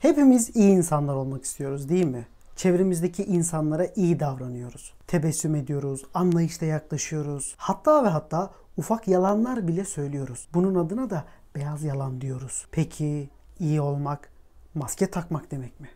Hepimiz iyi insanlar olmak istiyoruz değil mi? Çevremizdeki insanlara iyi davranıyoruz. Tebessüm ediyoruz, anlayışla yaklaşıyoruz. Hatta ve hatta ufak yalanlar bile söylüyoruz. Bunun adına da beyaz yalan diyoruz. Peki iyi olmak maske takmak demek mi?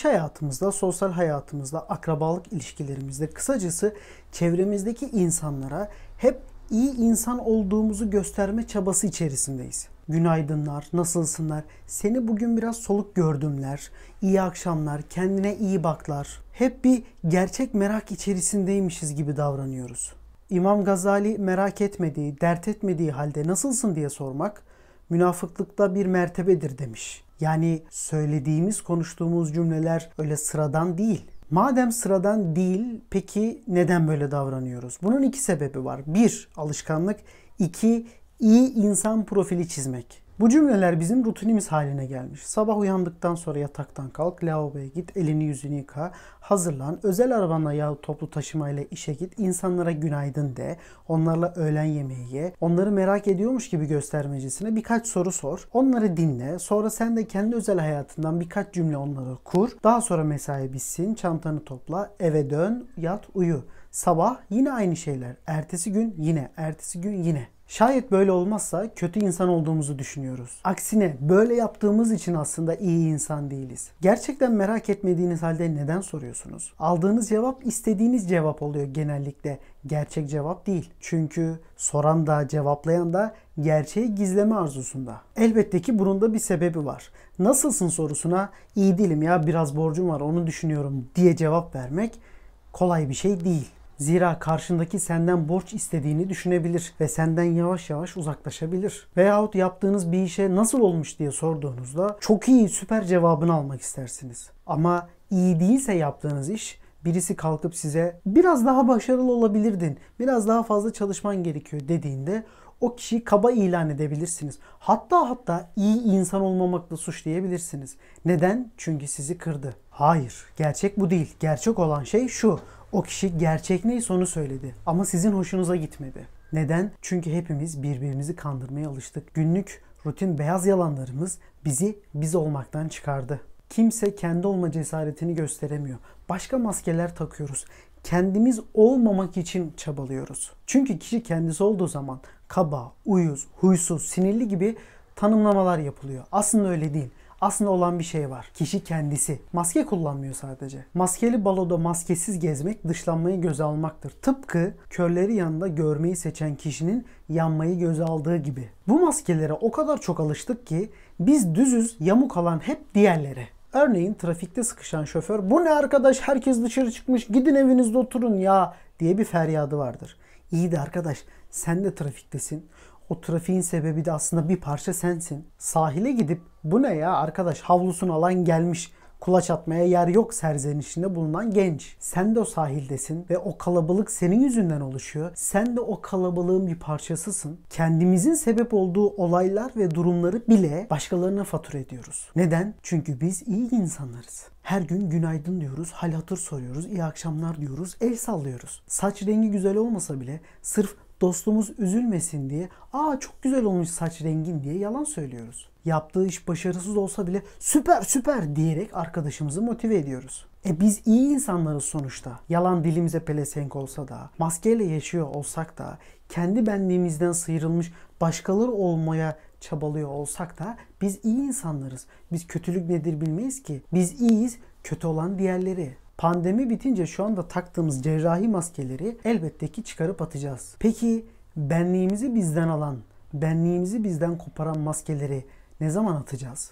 İş hayatımızda, sosyal hayatımızda, akrabalık ilişkilerimizde, kısacası çevremizdeki insanlara hep iyi insan olduğumuzu gösterme çabası içerisindeyiz. Günaydınlar, nasılsınlar, seni bugün biraz soluk gördümler, iyi akşamlar, kendine iyi baklar. Hep bir gerçek merak içerisindeymişiz gibi davranıyoruz. İmam Gazali merak etmediği, dert etmediği halde nasılsın diye sormak münafıklıkta bir mertebedir demiş. Yani söylediğimiz, konuştuğumuz cümleler öyle sıradan değil. Madem sıradan değil, peki neden böyle davranıyoruz? Bunun iki sebebi var. Bir, alışkanlık. iki iyi insan profili çizmek. Bu cümleler bizim rutinimiz haline gelmiş. Sabah uyandıktan sonra yataktan kalk, lavaboya git, elini yüzünü yıka, hazırlan, özel arabanla ya toplu taşımayla işe git, insanlara günaydın de, onlarla öğlen yemeği ye, onları merak ediyormuş gibi göstermecesine birkaç soru sor, onları dinle, sonra sen de kendi özel hayatından birkaç cümle onlara kur, daha sonra mesai bitsin, çantanı topla, eve dön, yat, uyu. Sabah yine aynı şeyler. Ertesi gün yine, ertesi gün yine. Şayet böyle olmazsa kötü insan olduğumuzu düşünüyoruz. Aksine böyle yaptığımız için aslında iyi insan değiliz. Gerçekten merak etmediğiniz halde neden soruyorsunuz? Aldığınız cevap istediğiniz cevap oluyor genellikle. Gerçek cevap değil. Çünkü soran da cevaplayan da gerçeği gizleme arzusunda. Elbette ki bunun da bir sebebi var. Nasılsın sorusuna iyi değilim ya biraz borcum var onu düşünüyorum diye cevap vermek kolay bir şey değil. Zira karşındaki senden borç istediğini düşünebilir ve senden yavaş yavaş uzaklaşabilir. Veyahut yaptığınız bir işe nasıl olmuş diye sorduğunuzda çok iyi, süper cevabını almak istersiniz. Ama iyi değilse yaptığınız iş birisi kalkıp size biraz daha başarılı olabilirdin, biraz daha fazla çalışman gerekiyor dediğinde o kişiyi kaba ilan edebilirsiniz. Hatta hatta iyi insan olmamakla suçlayabilirsiniz. Neden? Çünkü sizi kırdı. Hayır, gerçek bu değil. Gerçek olan şey şu. O kişi gerçek neyse onu söyledi ama sizin hoşunuza gitmedi. Neden? Çünkü hepimiz birbirimizi kandırmaya alıştık. Günlük rutin beyaz yalanlarımız bizi biz olmaktan çıkardı. Kimse kendi olma cesaretini gösteremiyor. Başka maskeler takıyoruz. Kendimiz olmamak için çabalıyoruz. Çünkü kişi kendisi olduğu zaman kaba, uyuz, huysuz, sinirli gibi tanımlamalar yapılıyor. Aslında öyle değil aslında olan bir şey var. Kişi kendisi. Maske kullanmıyor sadece. Maskeli baloda maskesiz gezmek dışlanmayı göze almaktır. Tıpkı körleri yanında görmeyi seçen kişinin yanmayı göze aldığı gibi. Bu maskelere o kadar çok alıştık ki biz düzüz yamuk alan hep diğerleri. Örneğin trafikte sıkışan şoför bu ne arkadaş herkes dışarı çıkmış gidin evinizde oturun ya diye bir feryadı vardır. İyi de arkadaş sen de trafiktesin. O trafiğin sebebi de aslında bir parça sensin. Sahile gidip bu ne ya arkadaş havlusunu alan gelmiş kulaç atmaya yer yok serzenişinde bulunan genç. Sen de o sahildesin ve o kalabalık senin yüzünden oluşuyor. Sen de o kalabalığın bir parçasısın. Kendimizin sebep olduğu olaylar ve durumları bile başkalarına fatura ediyoruz. Neden? Çünkü biz iyi insanlarız. Her gün günaydın diyoruz, hal hatır soruyoruz, iyi akşamlar diyoruz, el sallıyoruz. Saç rengi güzel olmasa bile sırf dostumuz üzülmesin diye aa çok güzel olmuş saç rengin diye yalan söylüyoruz. Yaptığı iş başarısız olsa bile süper süper diyerek arkadaşımızı motive ediyoruz. E biz iyi insanlarız sonuçta. Yalan dilimize pelesenk olsa da, maskeyle yaşıyor olsak da, kendi benliğimizden sıyrılmış başkaları olmaya çabalıyor olsak da biz iyi insanlarız. Biz kötülük nedir bilmeyiz ki. Biz iyiyiz, kötü olan diğerleri. Pandemi bitince şu anda taktığımız cerrahi maskeleri elbette ki çıkarıp atacağız. Peki benliğimizi bizden alan, benliğimizi bizden koparan maskeleri ne zaman atacağız?